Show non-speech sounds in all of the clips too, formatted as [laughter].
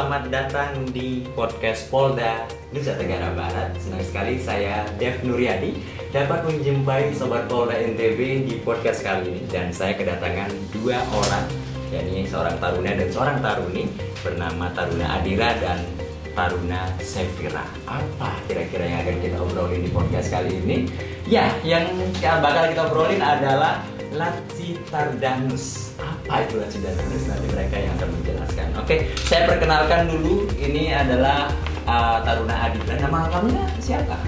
Selamat datang di podcast Polda Nusa Tenggara Barat. Senang sekali saya Dev Nuryadi dapat menjumpai sobat Polda NTB di podcast kali ini dan saya kedatangan dua orang yakni seorang taruna dan seorang taruni bernama Taruna Adira dan Taruna Sevira. Apa kira-kira yang akan kita obrolin di podcast kali ini? Ya, yang bakal kita obrolin adalah Lacitardanus. Apa itu Lacitardanus? Nanti mereka yang akan menjelaskan. Oke, saya perkenalkan dulu. Ini adalah uh, Taruna Adira. Nama lengkapnya siapa?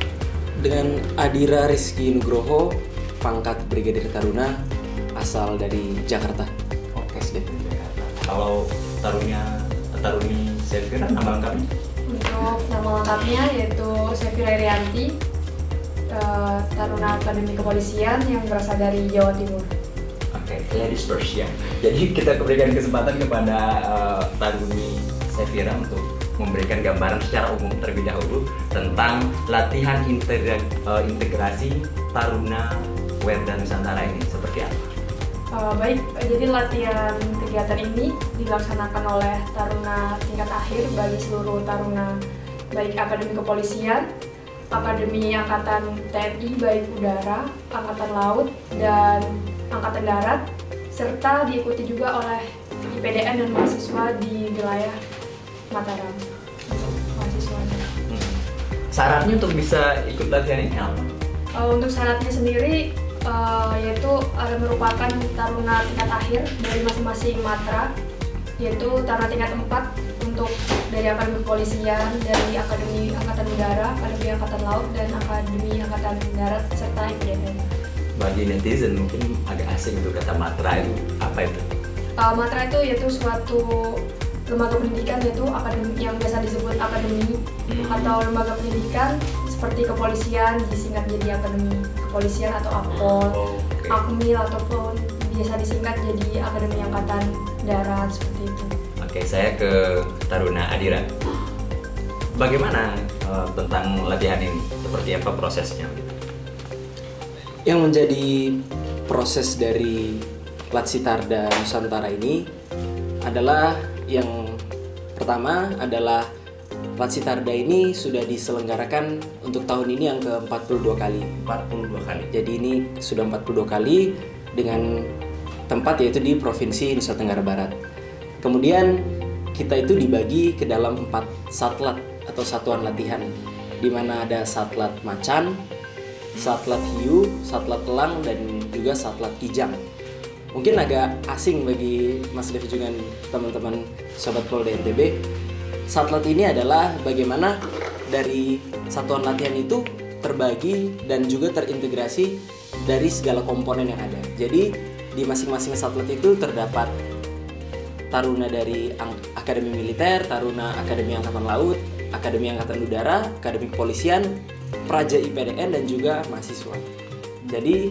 Dengan Adira Rizky Nugroho, pangkat Brigadir Taruna, asal dari Jakarta. Oke, dari Jakarta. Kalau Tarunya Taruni Sevira, nama lengkapnya? Untuk nama lengkapnya yaitu Sevira Irianti, uh, Taruna Akademi Kepolisian yang berasal dari Jawa Timur. Oke, okay, ladies first ya. Jadi kita berikan kesempatan kepada uh, Taruni Sevira untuk memberikan gambaran secara umum terlebih dahulu tentang latihan integra uh, integrasi Taruna Werda Nusantara ini seperti apa? Uh, baik, jadi latihan kegiatan ini dilaksanakan oleh Taruna tingkat akhir bagi seluruh Taruna baik Akademi Kepolisian, Akademi Angkatan TNI baik udara, Angkatan Laut, dan Angkatan Darat, serta diikuti juga oleh IPDN dan mahasiswa di wilayah Mataram. Mahasiswanya. Syaratnya untuk bisa ikut latihan ini apa? Uh, untuk syaratnya sendiri uh, yaitu ada merupakan taruna tingkat akhir dari masing-masing matra yaitu taruna tingkat 4 untuk dari Akademi Kepolisian, dari Akademi Angkatan Udara, Akademi Angkatan Laut, dan Akademi Angkatan Darat serta IPDN. Bagi netizen mungkin agak asing untuk kata matra itu apa itu? Uh, matra itu yaitu suatu lembaga pendidikan yaitu akademi yang biasa disebut akademi hmm. atau lembaga pendidikan seperti kepolisian disingkat jadi akademi kepolisian atau akpol, oh, okay. akmil ataupun biasa disingkat jadi akademi angkatan darat seperti itu. Oke, saya ke Taruna Adira. Bagaimana uh, tentang latihan ini? Seperti apa prosesnya? Yang menjadi proses dari Latsitarda Nusantara ini adalah yang pertama adalah Latsitarda ini sudah diselenggarakan untuk tahun ini yang ke-42 kali. 42 kali. Jadi ini sudah 42 kali dengan tempat yaitu di Provinsi Nusa Tenggara Barat. Kemudian kita itu dibagi ke dalam empat satlat atau satuan latihan, di mana ada satlat macan, satlat hiu, satlat telang, dan juga satlat kijang. Mungkin agak asing bagi Mas Dev juga teman-teman sobat Polda NTB. Satlat ini adalah bagaimana dari satuan latihan itu terbagi dan juga terintegrasi dari segala komponen yang ada. Jadi di masing-masing satlat itu terdapat taruna dari Akademi Militer, taruna Akademi Angkatan Laut, Akademi Angkatan Udara, Akademi Kepolisian, Praja IPDN dan juga mahasiswa. Jadi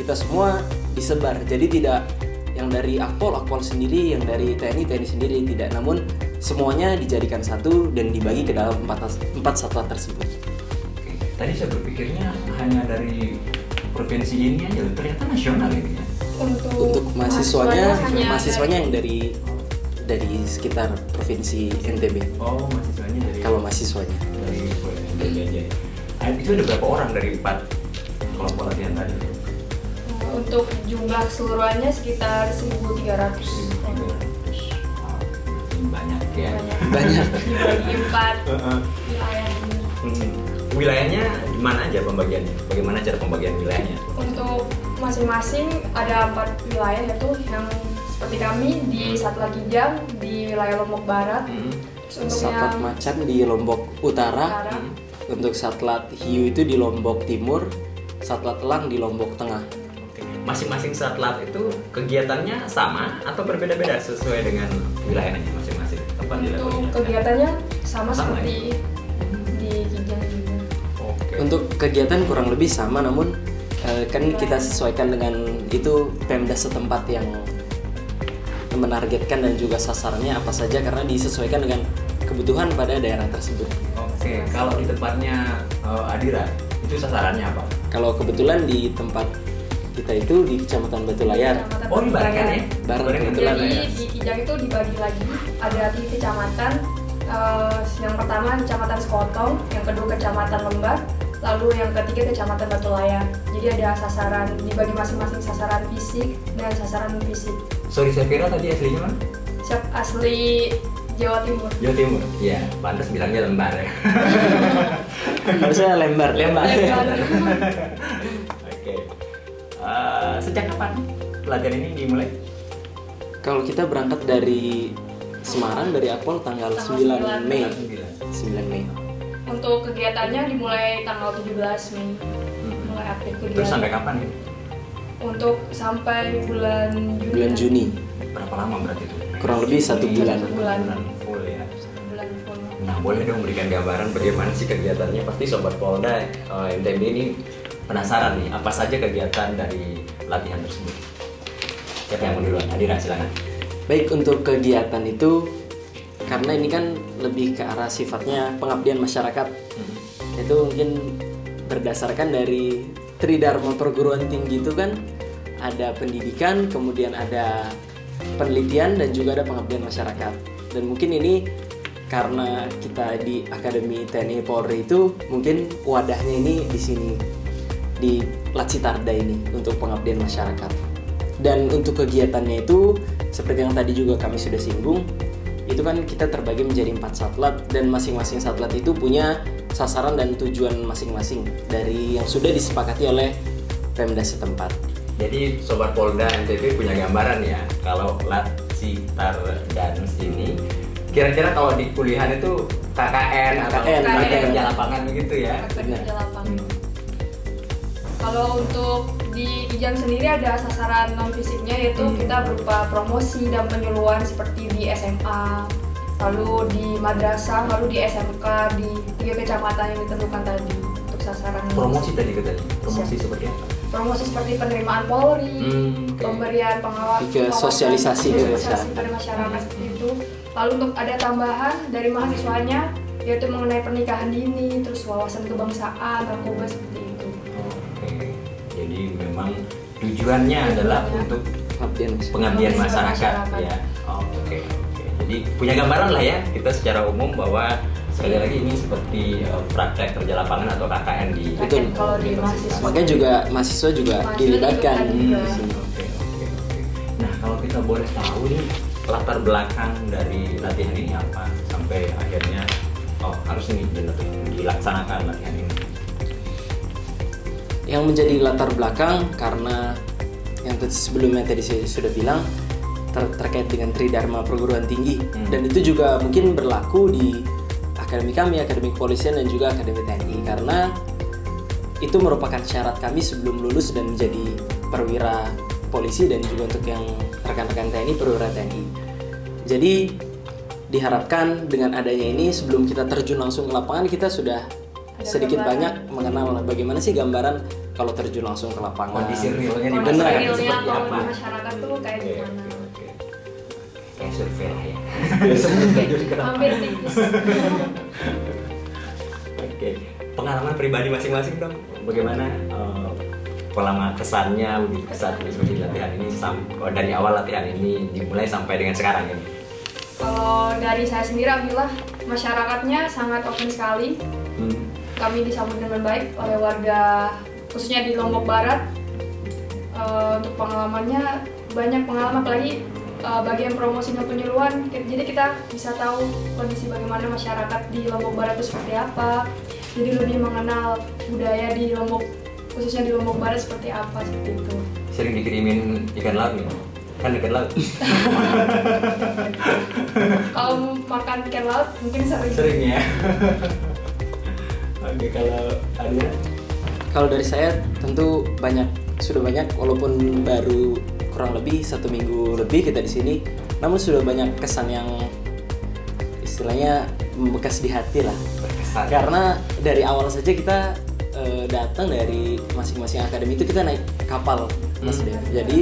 kita semua disebar. Jadi tidak yang dari Akpol Akpol sendiri, yang dari TNI TNI sendiri tidak, namun semuanya dijadikan satu dan dibagi ke dalam empat empat satuan tersebut. Tadi saya berpikirnya hanya dari provinsi ini aja, ternyata nasional ini ya. Untuk, untuk mahasiswanya, mahasiswanya, mahasiswanya yang dari dari sekitar provinsi NTB. Oh, mahasiswanya dari Kalau mahasiswanya dari NTB aja. Ah, itu ada berapa orang dari empat kelompok latihan tadi? Untuk jumlah keseluruhannya sekitar 1.300. banyak ya. Banyak. [laughs] Dibagi empat wilayah. Hmm. Wilayahnya di mana aja pembagiannya? Bagaimana cara pembagian wilayahnya? Untuk masing-masing ada empat wilayah yaitu yang seperti kami di Satla Kijang di wilayah Lombok Barat. Hmm. Untuk Satlat yang Macan di Lombok Utara. Utara. Hmm. Untuk Satlat Hiu itu di Lombok Timur, Satlat Telang di Lombok Tengah. Masing-masing satlat itu kegiatannya sama atau berbeda-beda sesuai dengan wilayahnya masing-masing tempat Untuk kegiatannya sama, sama seperti ya? di Kijang juga. Oke. Untuk kegiatan kurang lebih sama namun eh, kan kita sesuaikan dengan itu Pemda setempat yang menargetkan dan juga sasarannya apa saja karena disesuaikan dengan kebutuhan pada daerah tersebut. Oke, kalau di tempatnya uh, Adira itu sasarannya apa? Kalau kebetulan di tempat kita itu di Kecamatan Batu Layar. Kecamatan Oh, di Bareng Batu ya? Bareng, kebetulan. Jadi di Kijang itu dibagi lagi ada tiga kecamatan. Eh, yang pertama kecamatan Sekotong, yang kedua kecamatan Lembar, lalu yang ketiga kecamatan Batu Layar. Jadi ada sasaran dibagi masing-masing sasaran fisik dan sasaran non fisik. Sorry saya kira tadi aslinya mana? Siap asli Jawa Timur. Jawa Timur. Iya, pantas bilangnya lembar ya. [laughs] Harusnya lembar. Lembar. Lembar. [laughs] Oke. Eh, sejak kapan pelatihan ini dimulai? Kalau kita berangkat dari Semarang dari Apol tanggal Tanggal 9 9 Mei. Sembilan. 9 Mei. Untuk kegiatannya dimulai tanggal 17 Mei. Hmm. Mulai aktif kegiatan. Terus sampai kapan ini? Untuk sampai bulan Juni. Bulan Juni. Berapa lama berarti itu? Kurang lebih satu bulan. Satu bulan. Bulan full ya. Satu bulan full. Nah, boleh dong berikan gambaran bagaimana sih kegiatannya? Pasti Sobat Polda eh, NTB ini penasaran nih, apa saja kegiatan dari latihan tersebut? Siapa yang mau duluan? Adira, silakan. Baik untuk kegiatan itu karena ini kan lebih ke arah sifatnya pengabdian masyarakat. Itu mungkin berdasarkan dari Tridharma perguruan tinggi itu kan ada pendidikan, kemudian ada penelitian dan juga ada pengabdian masyarakat. Dan mungkin ini karena kita di Akademi TNI Polri itu mungkin wadahnya ini di sini di Latsitarda ini untuk pengabdian masyarakat. Dan untuk kegiatannya itu seperti yang tadi juga kami sudah singgung, itu kan kita terbagi menjadi empat satlat dan masing-masing satlat itu punya sasaran dan tujuan masing-masing dari yang sudah disepakati oleh Pemda setempat. Jadi Sobat Polda NTB punya gambaran ya kalau Latsitar Dans ini kira-kira kalau di kuliahan itu KKN atau KKN, kerja lapangan begitu ya? Kerja lapangan. Kalau untuk di Kijang sendiri ada sasaran non fisiknya yaitu Hmm. kita berupa promosi dan penyuluhan seperti di SMA, lalu di madrasah, lalu di SMK di tiga kecamatan yang ditentukan tadi untuk sasaran Promosi tadi katanya. Promosi Siap. seperti apa? Promosi seperti penerimaan Polri, Hmm, oke. pemberian pengawas, Ke sosialisasi ke sosialisasi masyarakat. kepada masyarakat seperti itu. Lalu untuk ada tambahan dari mahasiswanya yaitu mengenai pernikahan dini, terus wawasan kebangsaan, narkoba seperti itu. Memang tujuannya adalah untuk Pengabdian masyarakat. pengabdian masyarakat masyarakat. ya. Oh, Oke, oke. Jadi punya gambaran lah ya kita secara umum bahwa sekali lagi ini seperti uh, praktek kerja lapangan atau KKN di mahasiswa. Makanya juga mahasiswa juga Mahasiswa dilibatkan sini. Oke, oke, oke. Nah, kalau kita boleh tahu nih latar belakang dari latihan ini apa sampai akhirnya oh harus ini dilaksanakan latihan ini. Yang menjadi latar belakang karena yang sebelumnya tadi saya sudah bilang ter- terkait dengan Tridharma perguruan tinggi Hmm. dan itu juga mungkin berlaku di akademi kami, akademi kepolisian dan juga akademi TNI karena itu merupakan syarat kami sebelum lulus dan menjadi perwira polisi dan juga untuk yang rekan-rekan TNI perwira TNI. Jadi diharapkan dengan adanya ini sebelum kita terjun langsung ke lapangan kita sudah sedikit gambaran. banyak mengenal bagaimana sih gambaran kalau terjun langsung ke lapangan. Kondisi realnya di Kondisi Benar. realnya seperti kalau apa? di masyarakat tuh kayak gimana? oke, oke. Kayak survei lah ya. [laughs] Hampir tipis. Oke, pengalaman pribadi masing-masing dong. Bagaimana eh, pengalaman kesannya begitu kesan mengikuti latihan ini oh, dari awal latihan ini dimulai sampai dengan sekarang ini. Kalau dari saya sendiri, alhamdulillah masyarakatnya sangat open sekali. Hmm. Kami disambut dengan baik oleh warga, khususnya di Lombok Barat. Eh, untuk pengalamannya banyak pengalaman apalagi eh, bagian promosi dan penyuluhan. Jadi kita bisa tahu kondisi bagaimana masyarakat di Lombok Barat itu seperti apa. Jadi lebih mengenal budaya di Lombok, khususnya di Lombok Barat seperti apa seperti itu. Sering dikirimin ikan laut nih, kan dekat laut. [laughs] Kalau makan ikan laut mungkin sering. Sering ya. [laughs] Oke, kalau Adira? Kalau dari saya tentu banyak sudah banyak walaupun baru kurang lebih satu minggu lebih kita di sini, namun sudah banyak kesan yang istilahnya membekas di hati lah. Berkesan. Karena dari awal saja kita eh, datang dari masing-masing akademi itu kita naik kapal, Mas Hmm. Dev. Jadi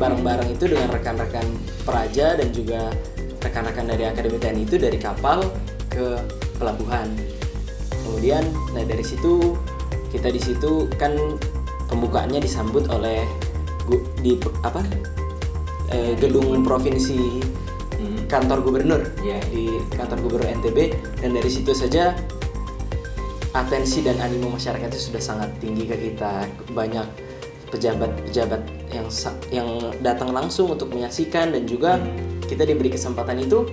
bareng-bareng itu dengan rekan-rekan peraja dan juga rekan-rekan dari akademi TNI itu dari kapal ke pelabuhan. Kemudian, nah dari situ kita di situ kan pembukaannya disambut oleh di apa eh, gedung provinsi Hmm. kantor gubernur Iya. di kantor gubernur NTB dan dari situ saja atensi dan animo masyarakat itu sudah sangat tinggi ke kita banyak pejabat-pejabat yang yang datang langsung untuk menyaksikan dan juga kita diberi kesempatan itu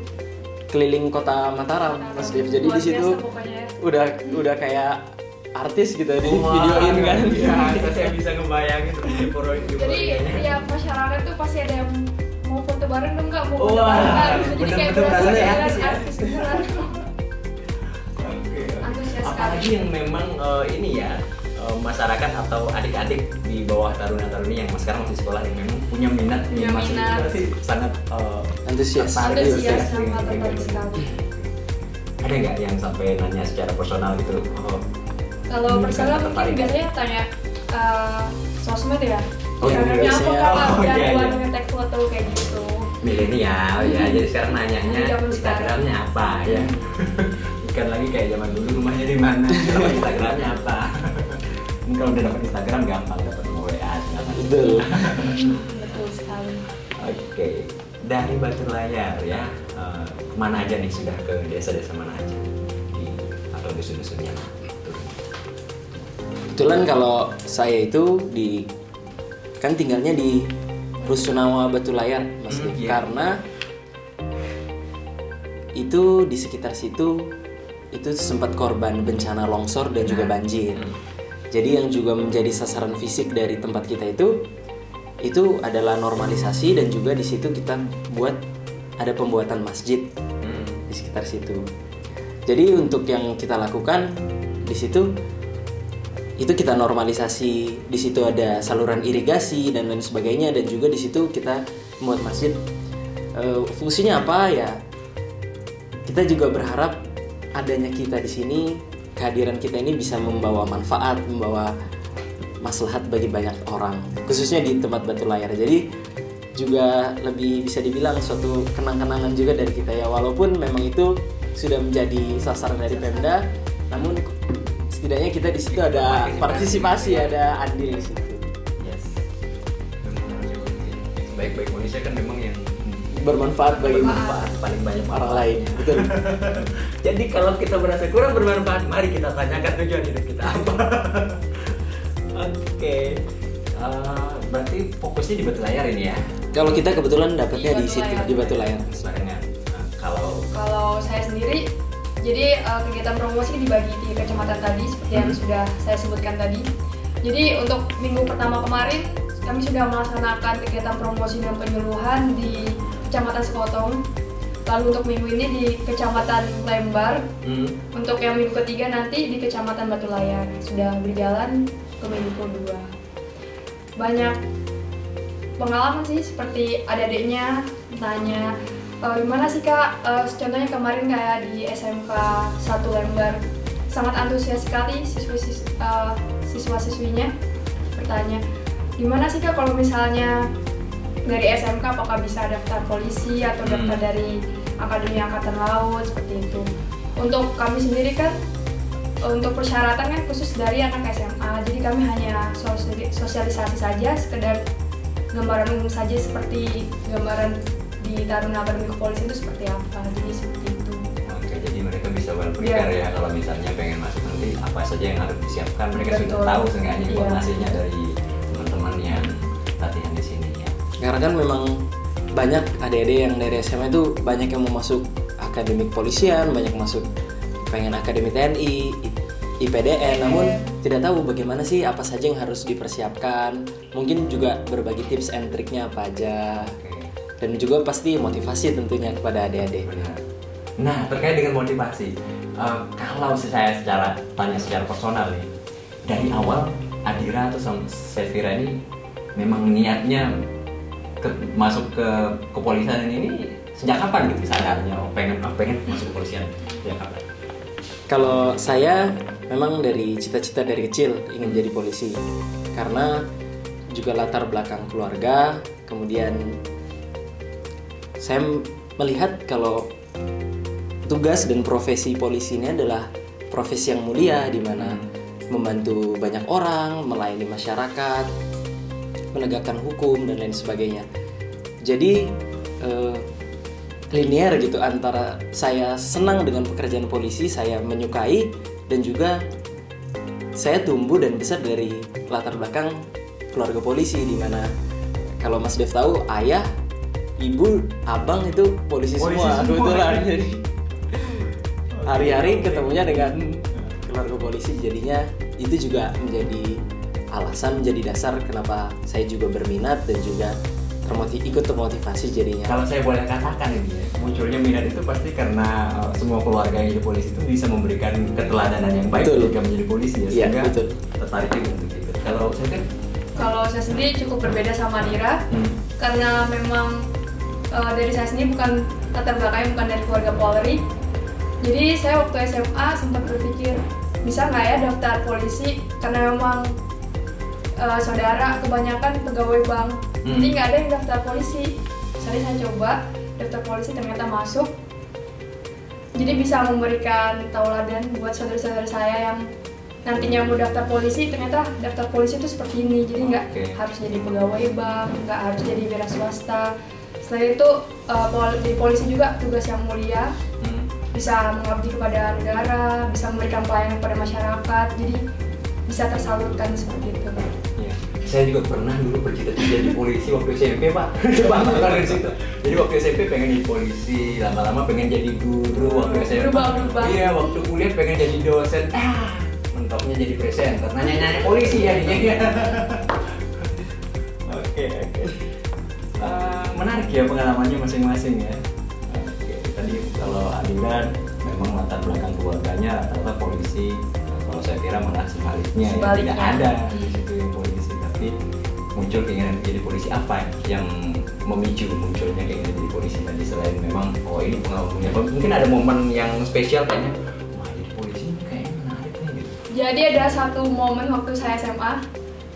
keliling kota Mataram Mas Dev jadi di situ ya. udah udah kayak artis gitu di Wah, videoin kan Iya, [laughs] saya bisa ngebayangin tuh di poro Jadi tiap masyarakat tuh pasti ada yang mau foto bareng dong nggak mau foto Wah, bareng kan? Jadi kayak berasa berasa kayak artis ya. artis beneran. Antusias Apalagi sekali. yang memang eh, ini ya masyarakat atau adik-adik di bawah taruna-taruni yang sekarang masih sekolah yang memang punya minat Punya yang masih minat. sangat eh, antusias Antusias ya, sama dengan tertarik kegiatan sekali. ini. Ada nggak yang sampai nanya secara personal gitu? Oh, Kalau Hmm, personal mungkin biasanya tanya eh, sosmed ya. Oh, iya, Instagramnya apa kak? Oh, Dan iya, buat iya. ngetek foto kayak gitu. milenial ya, jadi sekarang nanyanya Instagramnya apa ya? [laughs] Bukan lagi kayak zaman dulu rumahnya di mana, [laughs] Instagramnya apa? Ini kalau udah dapat Instagram gampang dapat nomor WA betul [laughs] Betul sekali. Oke, dari Batu Layar ya, eh, ke mana aja nih sudah ke desa-desa mana aja di atau dusun-dusunnya? Kebetulan kalau saya itu di kan tinggalnya di Rusunawa Batu Layar, Mas Hmm, iya. Karena itu di sekitar situ itu sempat korban bencana longsor dan juga Nah. banjir. Hmm. Jadi yang juga menjadi sasaran fisik dari tempat kita itu itu adalah normalisasi dan juga di situ kita buat ada pembuatan masjid Hmm. di sekitar situ. Jadi untuk yang kita lakukan di situ itu kita normalisasi di situ ada saluran irigasi dan lain sebagainya dan juga di situ kita membuat masjid Eh, fungsinya apa ya kita juga berharap adanya kita di sini kehadiran kita ini bisa membawa manfaat membawa maslahat bagi banyak orang khususnya di tempat batu layar. Jadi juga lebih bisa dibilang suatu kenang-kenangan juga dari kita ya. Walaupun memang itu sudah menjadi sasaran dari Pemda namun setidaknya kita di situ ada partisipasi. ada andil di situ. Yes. Baik-baik manusia kan memang yang bermanfaat bagi bermanfaat paling banyak orang lain betul [laughs] Jadi kalau kita merasa kurang bermanfaat, mari kita tanyakan tujuan hidup kita apa. [laughs] Oke. Eh, berarti fokusnya di batu layar ini ya. kalau kita kebetulan dapatnya Di di situ Layar. di batu layar Barengan. Nah, kalau Kalau saya sendiri, jadi eh, kegiatan promosi dibagi di kecamatan tadi seperti yang Mhm. sudah saya sebutkan tadi. Jadi untuk minggu pertama kemarin kami sudah melaksanakan kegiatan promosi dan penyuluhan di Kecamatan Sekotong. Lalu untuk minggu ini di Kecamatan Lembar. hmm, Untuk yang minggu ketiga nanti di Kecamatan Batu Layar sudah berjalan ke minggu kedua. Banyak pengalaman sih seperti adik-adiknya tanya "E, gimana sih kak E, contohnya kemarin kayak di SMK 1 Lembar sangat antusias sekali siswa siswa siswinya bertanya gimana sih kak kalau misalnya dari SMK apakah bisa daftar polisi atau Hmm. daftar dari Akademi Angkatan Laut seperti itu untuk kami sendiri kan untuk persyaratan kan khusus dari anak SMA jadi kami hanya sosiali- sosialisasi saja sekedar gambaran umum saja seperti gambaran di Taruna Akademi Kepolisian itu seperti apa jadi seperti itu oke jadi mereka bisa well prepare Iya. ya kalau misalnya pengen masuk nanti apa saja yang harus disiapkan mereka sudah Betul. tahu seenggaknya Iya. informasinya dari teman-teman yang latihan di sini ya. Karena kan memang banyak adik-adik yang dari SMA itu banyak yang mau masuk akademi kepolisian banyak masuk pengen akademi TNI IPDN namun tidak tahu bagaimana sih apa saja yang harus dipersiapkan. Mungkin juga berbagi tips and triknya apa aja. Dan juga pasti motivasi tentunya kepada adik-adik. Nah, terkait dengan motivasi, eh, kalau saya secara tanya secara personal nih, dari awal Adira atau Sefira ini memang niatnya ke- masuk ke kepolisian ini sejak kapan gitu sadarnya oh, pengen pengen masuk kepolisian sejak kapan? Kalau saya memang dari cita-cita dari kecil ingin jadi polisi karena juga latar belakang keluarga, kemudian saya melihat kalau tugas dan profesi polisi ini adalah profesi yang mulia di mana membantu banyak orang, melayani masyarakat. Menegakkan hukum dan lain sebagainya. Jadi eh, linear gitu antara saya senang dengan pekerjaan polisi, saya menyukai dan juga saya tumbuh dan besar dari latar belakang keluarga polisi di mana kalau Mas Dev tahu ayah, ibu, abang itu polisi, Polisi semua semua. kebetulan [laughs] jadi hari-hari ketemunya dengan keluarga polisi jadinya itu juga menjadi alasan menjadi dasar kenapa saya juga berminat dan juga termotiv ikut termotivasi jadinya Kalau saya boleh katakan ini ya, munculnya minat itu pasti karena uh, semua keluarga yang jadi polisi itu bisa memberikan keteladanan yang baik Betul. ketika menjadi polisi ya, Iya, sehingga betul. tertarik juga untuk itu. Kalau saya kan, Kalau saya sendiri cukup berbeda sama Dira hmm, karena memang eh, dari saya sendiri bukan latar belakangnya bukan dari keluarga Polri. Jadi saya waktu SMA sempat berpikir bisa nggak ya daftar polisi karena memang eh, saudara kebanyakan pegawai bank. Hmm. Jadi nggak ada yang daftar polisi. Jadi saya coba daftar polisi ternyata masuk. Jadi bisa memberikan tauladan buat saudara-saudara saya yang nantinya mau daftar polisi ternyata daftar polisi itu seperti ini jadi nggak Oke. harus jadi pegawai bank nggak harus jadi wira swasta selain itu eh, pol- di polisi juga tugas yang mulia hmm. bisa mengabdi kepada negara bisa memberikan pelayanan kepada masyarakat jadi bisa tersalurkan seperti itu. Saya juga pernah dulu bercita-cita jadi polisi waktu SMP pak. [laughs] Coba dari situ. Jadi waktu SMP pengen jadi polisi, lama-lama pengen jadi guru waktu SMA. Berubah-ubah. Iya, waktu kuliah pengen jadi dosen. Ah, mentoknya jadi presenter. Nanya-nanya polisi ya jadinya. [laughs] Oke, oke. Eh, menarik ya pengalamannya masing-masing ya. Oke, tadi kalau Adilan memang latar belakang keluarganya rata-rata polisi. Kalau saya kira malah sebaliknya, ya, Sebaliknya. tidak ada di situ tapi muncul keinginan jadi polisi. Apa yang memicu munculnya keinginan jadi polisi? Tadi selain memang oh ini pengalamannya mungkin ada momen yang spesial kayaknya. Wah jadi polisi ini kayaknya menarik nih gitu. jadi ada satu momen waktu saya SMA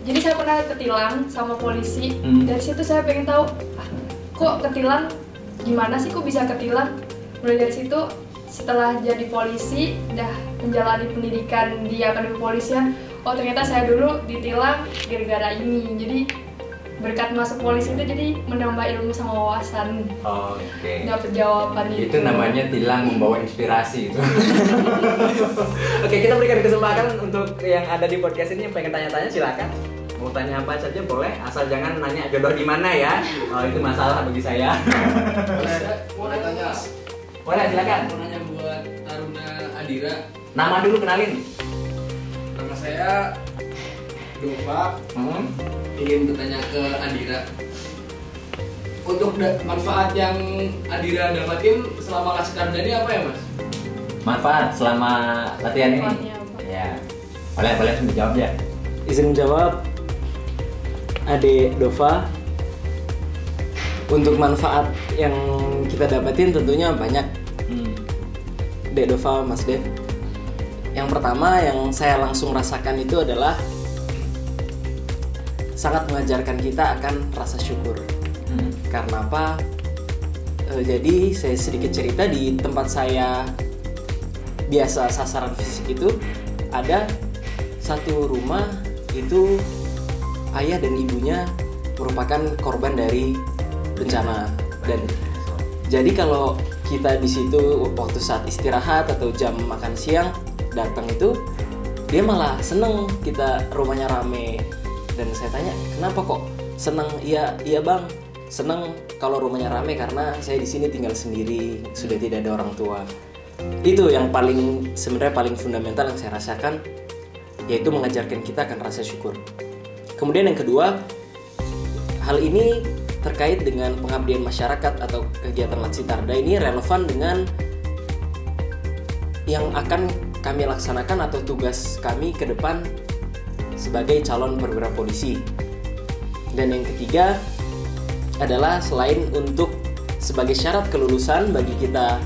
jadi saya pernah ketilang sama polisi. Hmm. dari situ saya pengen tahu ah, kok ketilang? Gimana sih kok bisa ketilang? Mulai dari situ setelah jadi polisi udah menjalani pendidikan di akademi polisian oh ternyata saya dulu ditilang gara-gara ini jadi berkat masuk polisi itu jadi menambah ilmu sama wawasan Oke. dapat jawaban itu Itu namanya tilang membawa inspirasi itu. [laughs] Oke, kita berikan kesempatan untuk yang ada di podcast ini yang pengen tanya-tanya silakan. Mau tanya apa saja boleh, asal jangan nanya jodoh di mana ya. Oh, itu masalah bagi saya. Mau nanya, boleh silakan. mau nanya buat Taruna Adira. Nama dulu kenalin. Saya Dova. Hmm. Ingin bertanya ke Adira. Untuk manfaat yang Adira dapatin selama Laskar ini apa ya mas? Manfaat selama latihan ini. Ya. Boleh, boleh dijawab ya. izin menjawab Ade Dova untuk manfaat yang kita dapetin tentunya banyak Hmm. Dek Dova Mas Dev yang pertama yang saya langsung rasakan itu adalah sangat mengajarkan kita akan rasa syukur. Hmm. karena apa? Eh, jadi saya sedikit cerita di tempat saya biasa sasaran fisik itu ada satu rumah itu ayah dan ibunya merupakan korban dari bencana. Dan jadi kalau kita di situ waktu saat istirahat atau jam makan siang datang itu dia malah seneng kita rumahnya rame. Dan saya tanya kenapa kok seneng? Iya iya bang. Seneng kalau rumahnya rame karena saya di sini tinggal sendiri sudah tidak ada orang tua. Itu yang paling sebenarnya paling fundamental yang saya rasakan yaitu mengajarkan kita akan rasa syukur. Kemudian yang kedua hal ini terkait dengan pengabdian masyarakat atau kegiatan Latsitarda ini relevan dengan yang akan kami laksanakan atau tugas kami ke depan sebagai calon perwira polisi. Dan yang ketiga adalah selain untuk sebagai syarat kelulusan bagi kita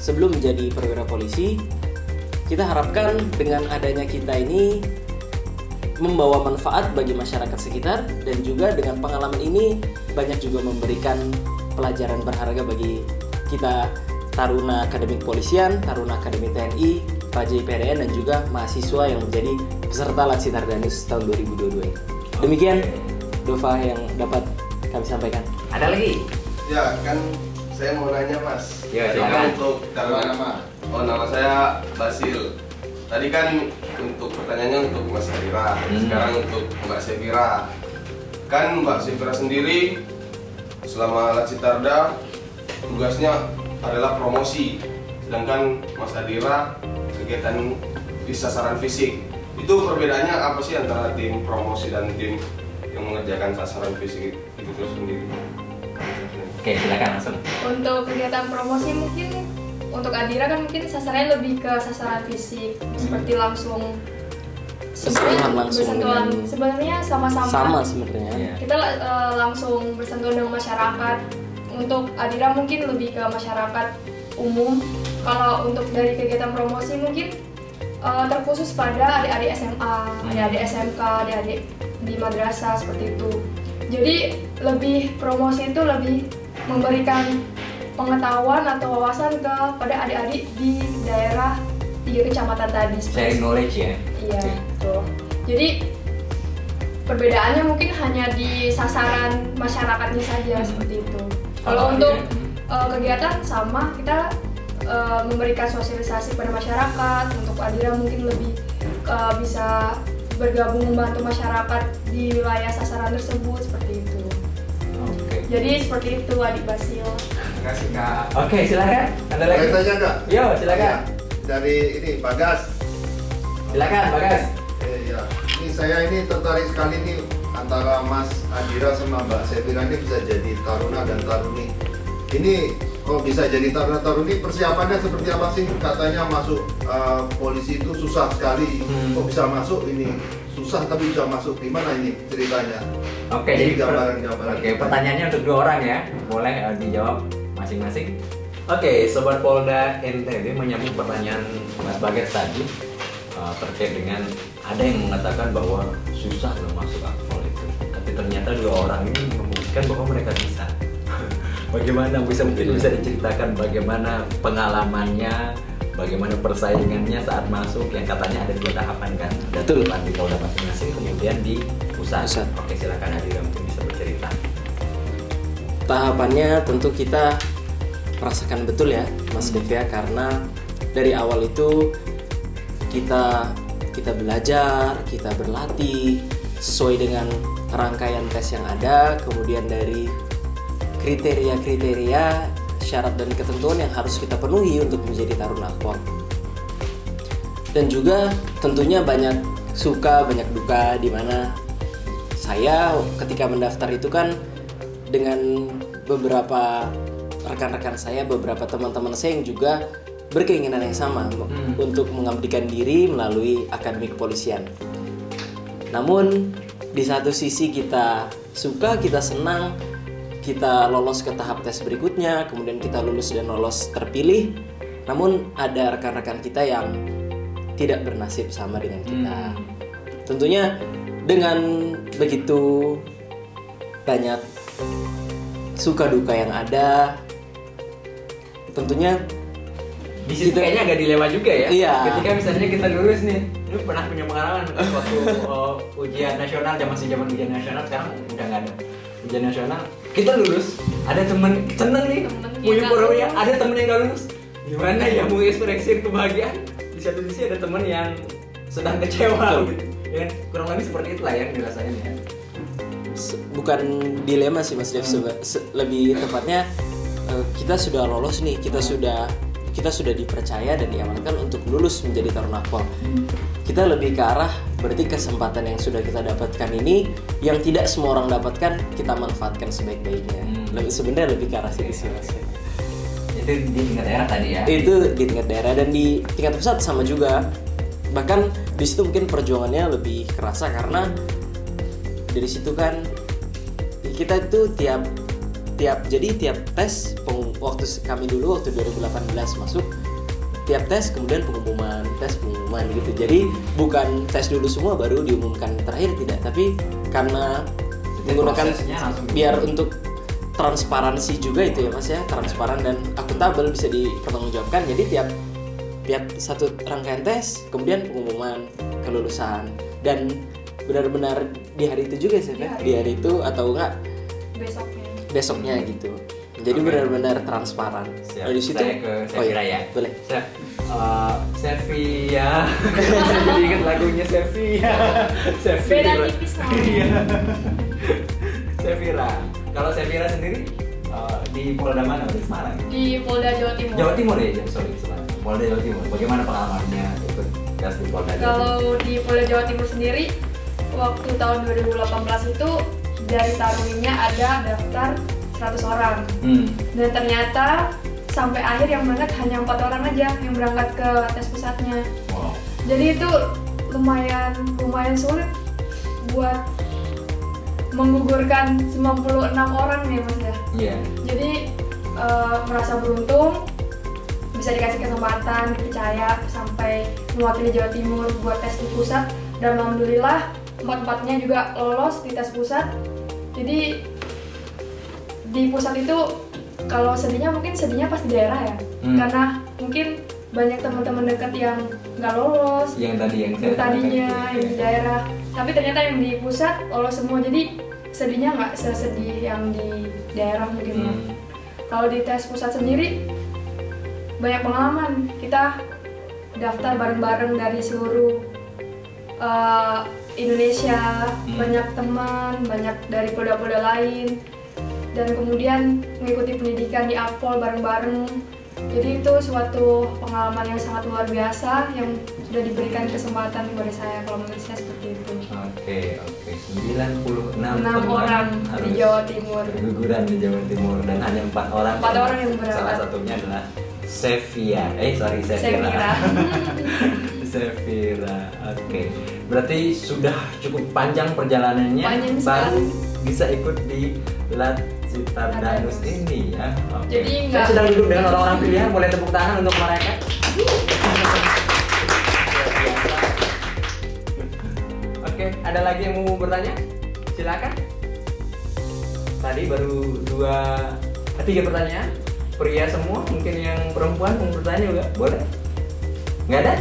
sebelum menjadi perwira polisi, kita harapkan dengan adanya kita ini membawa manfaat bagi masyarakat sekitar dan juga dengan pengalaman ini banyak juga memberikan pelajaran berharga bagi kita Taruna Akademik Polisian, Taruna Akademik TNI, Pajai PDN dan juga mahasiswa yang menjadi peserta Latsitar Danus tahun 2022 ini. Demikian Dova yang dapat kami sampaikan. Ada lagi? Ya kan saya mau nanya mas. Ya, silakan. kan untuk nama nama. Oh nama saya Basil. Tadi kan untuk pertanyaannya untuk Mas Adira. Hmm. Sekarang untuk Mbak Sevira. Kan Mbak Sevira sendiri selama Lacitarda tugasnya adalah promosi. Sedangkan Mas Adira kegiatan di sasaran fisik. Itu perbedaannya apa sih antara tim promosi dan tim yang mengerjakan sasaran fisik itu sendiri? Oke, silakan langsung. Untuk kegiatan promosi mungkin untuk Adira kan mungkin sasarannya lebih ke sasaran fisik seperti langsung Bersentuhan langsung bersentuhan dengan- sebenarnya sama-sama Sama sebenarnya. Iya. kita eh, langsung bersentuhan dengan masyarakat untuk Adira mungkin lebih ke masyarakat umum kalau untuk dari kegiatan promosi mungkin eh, terkhusus pada adik-adik SMA, adik-adik SMK, adik-adik di madrasah seperti itu jadi lebih promosi itu lebih memberikan pengetahuan atau wawasan kepada adik-adik di daerah tiga kecamatan tadi Sharing knowledge ya. Iya, betul. Jadi perbedaannya mungkin hanya di sasaran masyarakatnya saja Hmm. seperti itu. Kalau Kalau untuk eh, kegiatan sama kita eh, memberikan sosialisasi pada masyarakat. Untuk Adira mungkin lebih eh, bisa bergabung membantu masyarakat di wilayah sasaran tersebut seperti itu. Oke. Jadi seperti itu Adik Basil. Terima kasih kak. Oke, silakan. Ada lagi? Saya tanya kak. Yo, silakan. Dari ini Bagas. Silakan, Bagas. Eh, ya. Ini saya ini tertarik sekali nih antara Mas Adira sama Mbak Sevira ini bisa jadi taruna dan taruni. Ini kok bisa jadi taruna taruni persiapannya seperti apa sih? Katanya masuk eh, polisi itu susah sekali. Hmm. Kok bisa masuk ini? Susah tapi bisa masuk. Gimana ini ceritanya? Oke, Ini jadi gambaran-gambaran. Oke, pertanyaannya untuk dua orang ya. Boleh eh, dijawab masing-masing. Oke, sobat Polda NTB menyambung pertanyaan Mas Bagas tadi eh, terkait dengan ada yang mengatakan bahwa susah loh masuk akpol itu. Tapi ternyata dua orang ini membuktikan bahwa mereka bisa. Bagaimana bisa mungkin bisa diceritakan bagaimana pengalamannya, bagaimana persaingannya saat masuk yang katanya ada dua tahapan kan? Ada Betul. tahapan di Polda masing-masing, kemudian di pusat. Pusat. Oke, silakan Adira mungkin bisa bercerita. tahapannya tentu kita merasakan betul ya Mas Devia karena dari awal itu kita kita belajar, kita berlatih sesuai dengan rangkaian tes yang ada, kemudian dari kriteria-kriteria syarat dan ketentuan yang harus kita penuhi untuk menjadi taruna akpol. Dan juga tentunya banyak suka, banyak duka di mana saya ketika mendaftar itu kan dengan beberapa rekan-rekan saya, beberapa teman-teman saya yang juga berkeinginan yang sama Hmm. untuk mengabdikan diri melalui akademi kepolisian. Namun di satu sisi kita suka, kita senang, kita lolos ke tahap tes berikutnya, kemudian kita lulus dan lolos terpilih. Namun ada rekan-rekan kita yang tidak bernasib sama dengan kita. Hmm. Tentunya dengan begitu banyak suka duka yang ada, tentunya Di situ Kita- kayaknya agak dilema juga ya. Iya. Ketika misalnya kita lulus nih, lu pernah punya pengalaman waktu uh, [laughs] ujian nasional, zaman masih zaman ujian nasional sekarang udah nggak ada. Ujian nasional, kita lulus, ada temen seneng nih, punya pura-pura, lulus. ada temen yang nggak lulus. Gimana ya mau ekspresi kebahagiaan? Di satu sisi ada temen yang sedang kecewa gitu. Ya, kan? kurang lebih seperti itulah yang dirasain ya. bukan dilema sih Mas Dev lebih tepatnya eh, kita sudah lolos nih kita sudah kita sudah dipercaya dan diamankan untuk lulus menjadi taruna akpol. Kita lebih ke arah berarti kesempatan yang sudah kita dapatkan ini yang tidak semua orang dapatkan kita manfaatkan sebaik-baiknya. Hmm. lebih sebenarnya lebih ke arah situ sih Mas. Itu di tingkat daerah tadi ya. itu di tingkat daerah dan di tingkat pusat sama juga. Bahkan di situ mungkin perjuangannya lebih kerasa karena dari situ kan kita itu tiap tiap jadi tiap tes peng- waktu kami dulu waktu 2018 masuk tiap tes kemudian pengumuman tes pengumuman gitu. Jadi bukan tes dulu semua baru diumumkan terakhir tidak tapi karena Jadi menggunakan biar untuk transparansi juga itu ya mas ya. Transparan dan akuntabel bisa dipertanggungjawabkan. Jadi tiap tiap satu rangkaian tes kemudian pengumuman kelulusan. Dan benar-benar di hari itu juga sih Feb? hari di hari itu atau enggak besoknya besoknya gitu jadi Oke. benar-benar transparan Siap. Nah, di situ Saya ke oh iya, Sevira ya. boleh Chef, uh, [laughs] jadi inget lagunya Sevia, Sevira. [laughs] Beda tipis [laughs] lah. Iya. Sevira. Kalau Sevira sendiri uh, di Polda mana? Di Semarang. di Polda Jawa Timur. Jawa Timur ya, ya, sorry Semarang. Polda Jawa Timur. Bagaimana pengalamannya ikut gas di Polda Jawa Timur? Kalau di Polda Jawa Timur sendiri, waktu tahun 2018 itu dari Taruninya ada daftar 100 orang. Hmm. Dan ternyata sampai akhir yang berangkat hanya empat orang aja yang berangkat ke tes pusatnya. Wow. Jadi itu lumayan lumayan sulit buat menggugurkan 96 orang nih mas ya. Iya. Jadi eh, merasa beruntung bisa dikasih kesempatan dipercaya sampai mewakili Jawa Timur buat tes di pusat dan alhamdulillah empat empatnya juga lolos di tes pusat. Jadi di pusat itu kalau sedihnya mungkin sedihnya pas di daerah ya Hmm. karena mungkin banyak teman-teman dekat yang nggak lolos Yang tadi yang yang tadinya yang di daerah tapi ternyata yang di pusat lolos semua jadi sedihnya nggak sesedih yang di daerah mungkin ya. Hmm. kalau di tes pusat sendiri banyak pengalaman kita daftar bareng-bareng dari seluruh uh, Indonesia Hmm. banyak teman banyak dari polda-polda lain dan kemudian mengikuti pendidikan di Apol bareng-bareng jadi itu suatu pengalaman yang sangat luar biasa yang sudah diberikan kesempatan kepada saya kalau menurut saya seperti itu Oke, oke. 96 enam orang di Jawa Timur guguran di Jawa Timur dan hanya empat orang. Empat orang yang berangkat. Salah satunya adalah Sevia. Eh sorry Sevira. [laughs] Sevira. Oke. Berarti sudah cukup panjang perjalanannya Panjang baru sekali. Bisa ikut di Lat Citardanus. ini ya. Oke. Jadi Saya sedang duduk dengan orang-orang pilihan. Boleh tepuk tangan untuk mereka. Oke, ada lagi yang mau bertanya? Silakan. Tadi baru dua, tiga pertanyaan. Pria semua, mungkin yang perempuan mau bertanya juga, boleh? Nggak ada?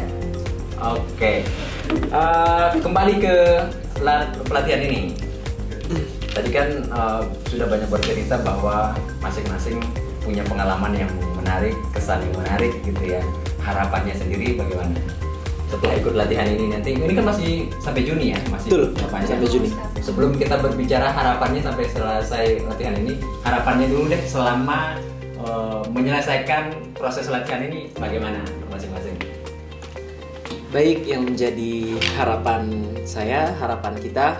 Oke. Eh, kembali ke la- pelatihan ini. Tadi kan eh, sudah banyak bercerita bahwa masing-masing punya pengalaman yang menarik, kesan yang menarik gitu ya. Harapannya sendiri bagaimana? Setelah ikut latihan ini nanti, ini kan masih sampai Juni ya, masih Betul, panjang. sampai Juni. Sebelum kita berbicara harapannya sampai selesai latihan ini, harapannya dulu deh selama eh, menyelesaikan proses latihan ini bagaimana masing-masing? Baik, yang menjadi harapan saya, harapan kita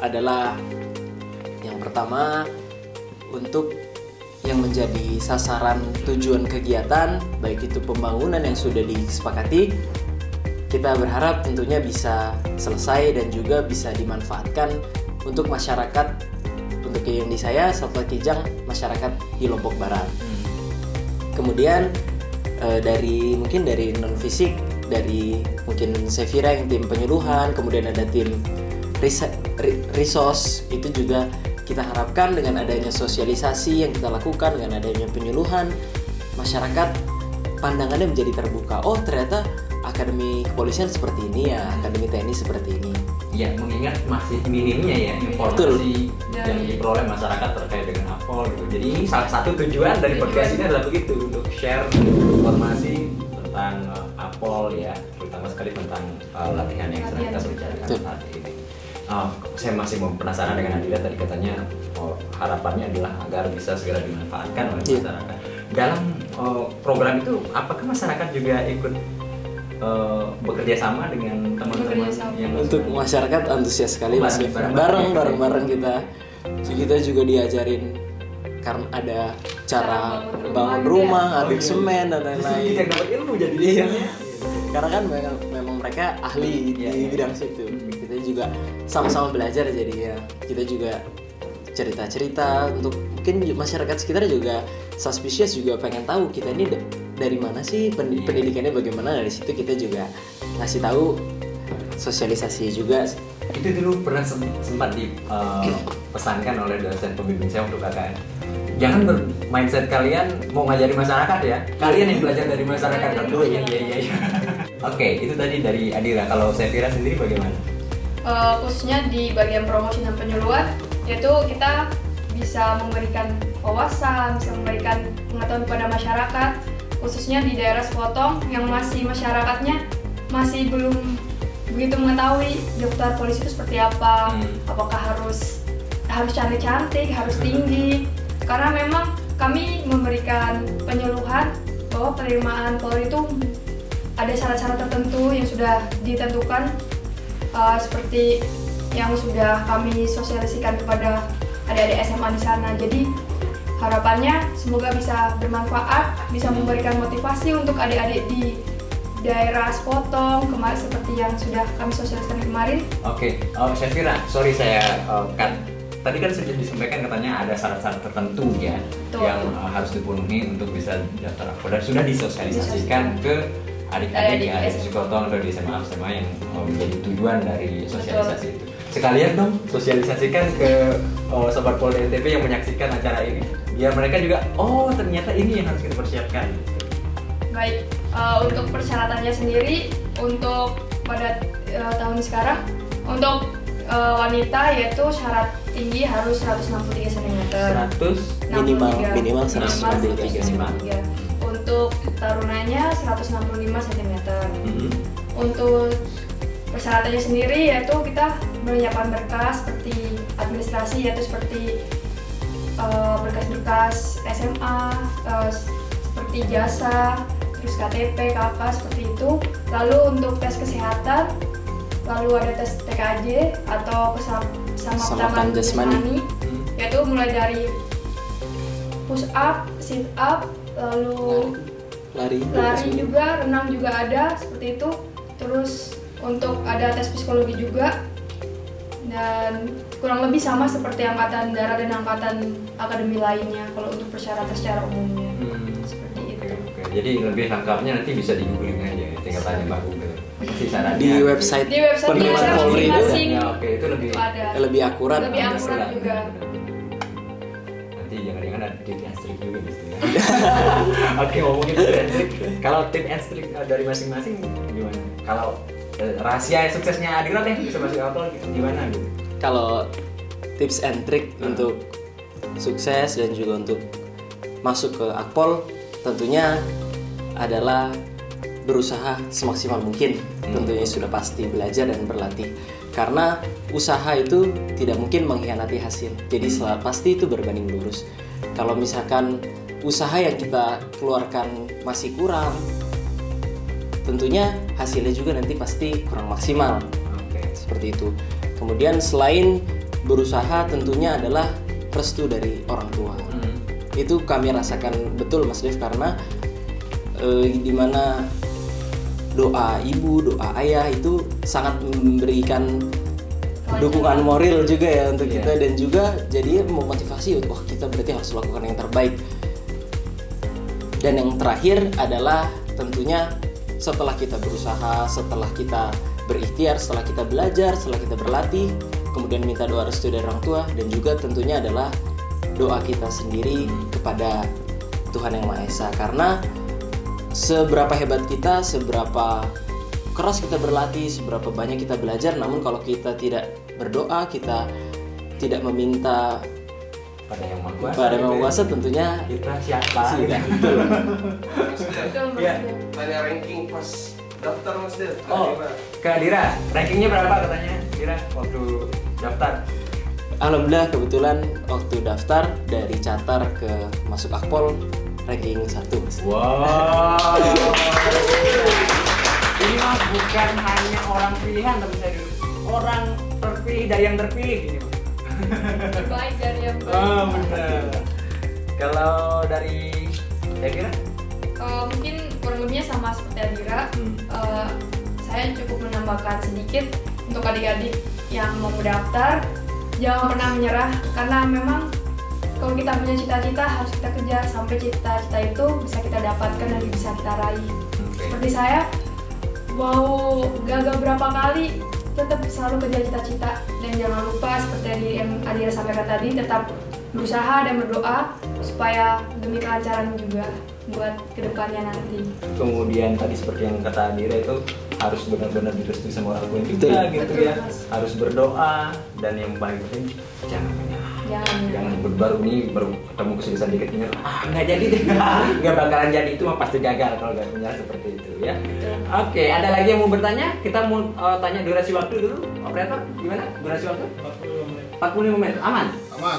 adalah yang pertama untuk yang menjadi sasaran tujuan kegiatan, baik itu pembangunan yang sudah disepakati, kita berharap tentunya bisa selesai dan juga bisa dimanfaatkan untuk masyarakat, untuk yang di saya, Satwa Kijang, masyarakat di Lombok Barat. Kemudian eh, dari mungkin dari non fisik, dari mungkin Sevira yang tim penyuluhan, kemudian ada tim resource itu juga kita harapkan dengan adanya sosialisasi yang kita lakukan dengan adanya penyuluhan masyarakat pandangannya menjadi terbuka. Oh ternyata akademi kepolisian seperti ini ya, akademi TNI seperti ini. Ya, mengingat masih minimnya ya informasi yang Dari- diperoleh masyarakat terkait dengan Apol gitu. Jadi ini salah satu tujuan dari podcast ini adalah begitu untuk share informasi tentang uh, Apol ya, terutama sekali tentang uh, latihan yang sedang kita bicarakan Betul. Uh, saya masih mau penasaran dengan Adila tadi katanya oh, harapannya adalah agar bisa segera dimanfaatkan oleh Iya. masyarakat. Dalam uh, program itu apakah masyarakat juga ikut uh, bekerja sama dengan teman-teman yang Untuk masyarakat antusias sekali Mas bareng- bareng- bareng kita. Jadi kita juga diajarin karena ada cara bangun bangun rumah rumah, juga. aduk Oh, iya. semen dan lain-lain. yang dapat ilmu jadi Iya. Karena kan memang, memang mereka ahli Iya, di iya. bidang situ. Kita juga sama-sama belajar jadi ya. Kita juga cerita-cerita untuk mungkin masyarakat sekitar juga suspicious juga pengen tahu kita ini da- dari mana sih Iya. pendidikannya bagaimana. Dari situ kita juga ngasih tahu sosialisasi juga. Itu dulu pernah sem- sempat dipesankan oleh dosen pembimbing saya untuk KKN jangan bermindset kalian mau ngajari masyarakat ya. Kalian yang belajar dari masyarakat. Oh iya iya iya iya. oke itu tadi dari Adira. Kalau saya Sevira sendiri bagaimana eh, khususnya di bagian promosi dan penyuluhan yaitu kita bisa memberikan wawasan, bisa memberikan pengetahuan kepada masyarakat khususnya di daerah sepotong yang masih masyarakatnya masih belum begitu mengetahui daftar polisi itu seperti apa, Hmm. apakah harus harus cantik-cantik, harus tinggi karena memang kami memberikan penyuluhan bahwa penerimaan Polri itu ada syarat-syarat tertentu yang sudah ditentukan uh, seperti yang sudah kami sosialisasikan kepada adik-adik SMA di sana. Jadi harapannya semoga bisa bermanfaat, bisa memberikan motivasi untuk adik-adik di daerah Sepotong kemarin seperti yang sudah kami sosialisasikan kemarin. Oke, oh, Syafira, sorry saya uh, cut. Tadi kan sudah disampaikan katanya ada syarat-syarat tertentu ya Betul. yang uh, harus dipenuhi untuk bisa daftar akpol dan sudah disosialisasikan ke adik-adik Adik-adik ya, di S- Sikotong atau di SMA SMA yang uh, menjadi tujuan dari sosialisasi itu. Sekalian dong sosialisasikan ke uh, sobat Polda NTB yang menyaksikan acara ini biar mereka juga oh ternyata ini yang harus kita persiapkan. Baik, eh, untuk persyaratannya sendiri untuk pada eh, tahun sekarang untuk eh, wanita yaitu syarat tinggi harus 163 cm. 100 Minimal- 63. minimal 163 163. Untuk tarunanya 165 cm. Mhm. Untuk persyaratannya sendiri yaitu kita menyiapkan berkas seperti administrasi yaitu seperti eh, berkas-berkas SMA, eh, seperti jasa, terus KTP, KK seperti itu. Lalu untuk tes kesehatan, lalu ada tes TKJ atau jasmani. jasmani, Hmm. yaitu mulai dari push up, sit up, lalu lari lari juga, renang juga ada seperti itu. Terus untuk ada tes psikologi juga dan kurang lebih sama seperti angkatan darat dan angkatan akademi lainnya kalau untuk persyaratan secara umumnya Hmm. seperti itu. Oke, oke. Jadi lebih lengkapnya nanti bisa di googling aja ya, tinggal tanya Mbak Google. Di website, Di website penerimaan Polri itu masing-masing. Ya, oke, itu lebih Itu ada. lebih akurat Lebih akurat juga. Nanti jangan-jangan ada juga di situ. ya. [laughs] Oke, ngomongin tip and trick. [laughs] Kalau tip and trick eh, dari masing-masing gimana? Kalau eh, rahasia suksesnya Adira deh bisa masuk apa gimana gitu? kalau tips and trick Hmm. untuk sukses dan juga untuk masuk ke akpol tentunya adalah berusaha semaksimal mungkin Hmm. tentunya sudah pasti belajar dan berlatih karena usaha itu tidak mungkin mengkhianati hasil jadi Hmm. pasti itu berbanding lurus kalau misalkan usaha yang kita keluarkan masih kurang tentunya hasilnya juga nanti pasti kurang maksimal Oke. seperti itu. Kemudian selain berusaha tentunya adalah restu dari orang tua. Hmm. Itu kami rasakan betul Mas Dev karena eh, di mana doa ibu, doa ayah itu sangat memberikan dukungan moral juga ya untuk Iya. kita dan juga jadi memotivasi wah kita berarti harus lakukan yang terbaik. Dan yang terakhir adalah tentunya setelah kita berusaha, setelah kita berikhtiar, setelah kita belajar, setelah kita berlatih, kemudian minta doa restu dari orang tua dan juga tentunya adalah doa kita sendiri kepada Tuhan Yang Maha Esa. Karena seberapa hebat kita, seberapa keras kita berlatih, seberapa banyak kita belajar, namun kalau kita tidak berdoa, kita tidak meminta Pada yang mau kuasa. pada Yang Maha gitu ya. Kuasa tentunya Kita siapa? [laughs] Iya. gitu. Mas Del, Betul, Mas Iya. Del. tanya ranking pas daftar Mas Del. Oh, ke Adira, rankingnya berapa katanya? Adira waktu daftar? Alhamdulillah kebetulan waktu daftar dari Catar ke masuk Akpol ranking 1 Mas. Wow. [laughs] Ini mah bukan hanya orang pilihan tapi serius. Orang terpilih dari yang terpilih ini. Terbaik dari yang Oh, benar. Kalau dari saya kira Eh, mungkin kurang lebihnya sama seperti Adira. Hmm. Eh, saya cukup menambahkan sedikit untuk adik-adik yang mau mendaftar, jangan pernah menyerah karena memang kalau kita punya cita-cita harus kita kejar sampai cita-cita itu bisa kita dapatkan dan bisa kita raih. Oke. Seperti saya mau gagal berapa kali tetap selalu kejar cita-cita jangan lupa seperti yang di- yang Adira sampaikan tadi tetap berusaha dan berdoa supaya demi kelancaran juga buat ke depannya nanti. kemudian tadi seperti yang kata Adira itu harus benar-benar direstui sama orang tua juga Betul. gitu Betul, ya Mas. harus berdoa dan yang paling penting jangan menyerah Jangan. jangan baru nih baru ketemu kesulitan dikit ini ah nggak jadi deh. [laughs] Nggak bakalan jadi itu mah pasti gagal kalau nggak punya seperti itu ya. Oke ada lagi yang mau bertanya? Kita mau eh, tanya durasi waktu dulu. Operator gimana durasi waktu? 45 menit. Aman. Aman.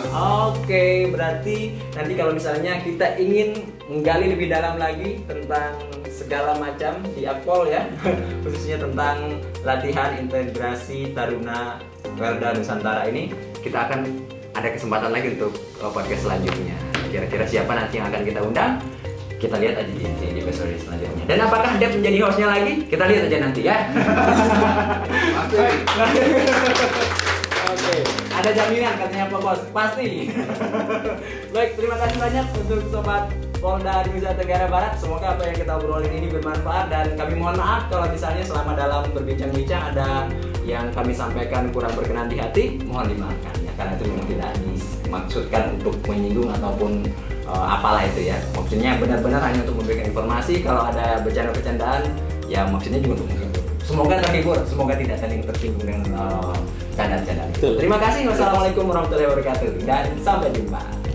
Oke, berarti nanti kalau misalnya kita ingin menggali lebih dalam lagi tentang segala macam di Akpol ya, [laughs] khususnya tentang latihan integrasi Taruna Garda Nusantara ini, kita akan ada kesempatan lagi untuk uh, podcast selanjutnya. Kira-kira siapa nanti yang akan kita undang? Kita lihat aja di, di episode selanjutnya. Dan apakah Dev menjadi hostnya lagi? Kita lihat aja nanti ya. Oke, [laughs] ada jaminan katanya Pak Bos, pasti. [laughs] Baik, terima kasih banyak untuk sobat Polda Nusa Tenggara Barat. Semoga apa yang kita obrolin ini bermanfaat dan kami mohon maaf kalau misalnya selama dalam berbincang-bincang ada yang kami sampaikan kurang berkenan di hati, mohon dimaafkan karena itu memang tidak dimaksudkan untuk menyinggung ataupun eh, apalah itu ya. Maksudnya benar-benar hanya untuk memberikan informasi kalau ada bercanda-bercandaan ya maksudnya juga untuk menghibur. Semoga terhibur, semoga tidak saling tersinggung dengan eh, candaan-candaan. Terima kasih. Wassalamualaikum warahmatullahi wabarakatuh dan sampai jumpa.